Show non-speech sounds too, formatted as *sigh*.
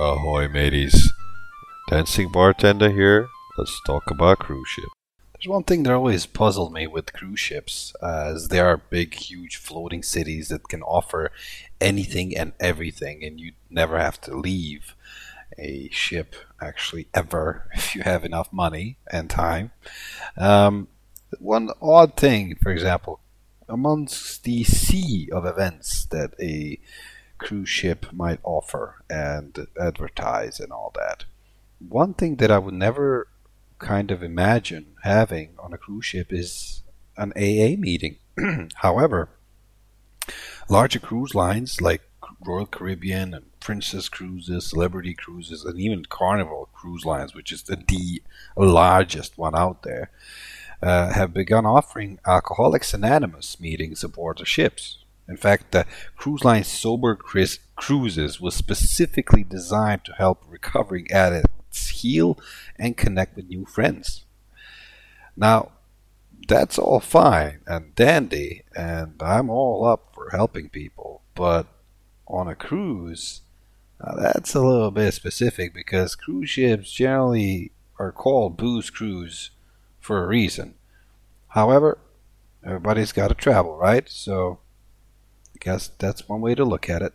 Ahoy, mateys. Dancing bartender here. Let's talk about cruise ship. There's one thing that always puzzled me with cruise ships, as they are big, huge floating cities that can offer anything and everything, and you never have to leave a ship actually ever *laughs* if you have enough money and time. Um, one odd thing, for example, amongst the sea of events that a cruise ship might offer and advertise and all that. One thing that I would never kind of imagine having on a cruise ship is an AA meeting. *clears throat* However, larger cruise lines like Royal Caribbean and Princess Cruises, Celebrity Cruises, and even Carnival Cruise Lines, which is the, the largest one out there, uh, have begun offering Alcoholics Anonymous meetings aboard the ships. In fact, the cruise line Sober Chris Cruises was specifically designed to help recovering addicts heal and connect with new friends. Now, that's all fine and dandy, and I'm all up for helping people, but on a cruise, that's a little bit specific because cruise ships generally are called booze cruise for a reason. However, everybody's got to travel, right? So I guess that's one way to look at it.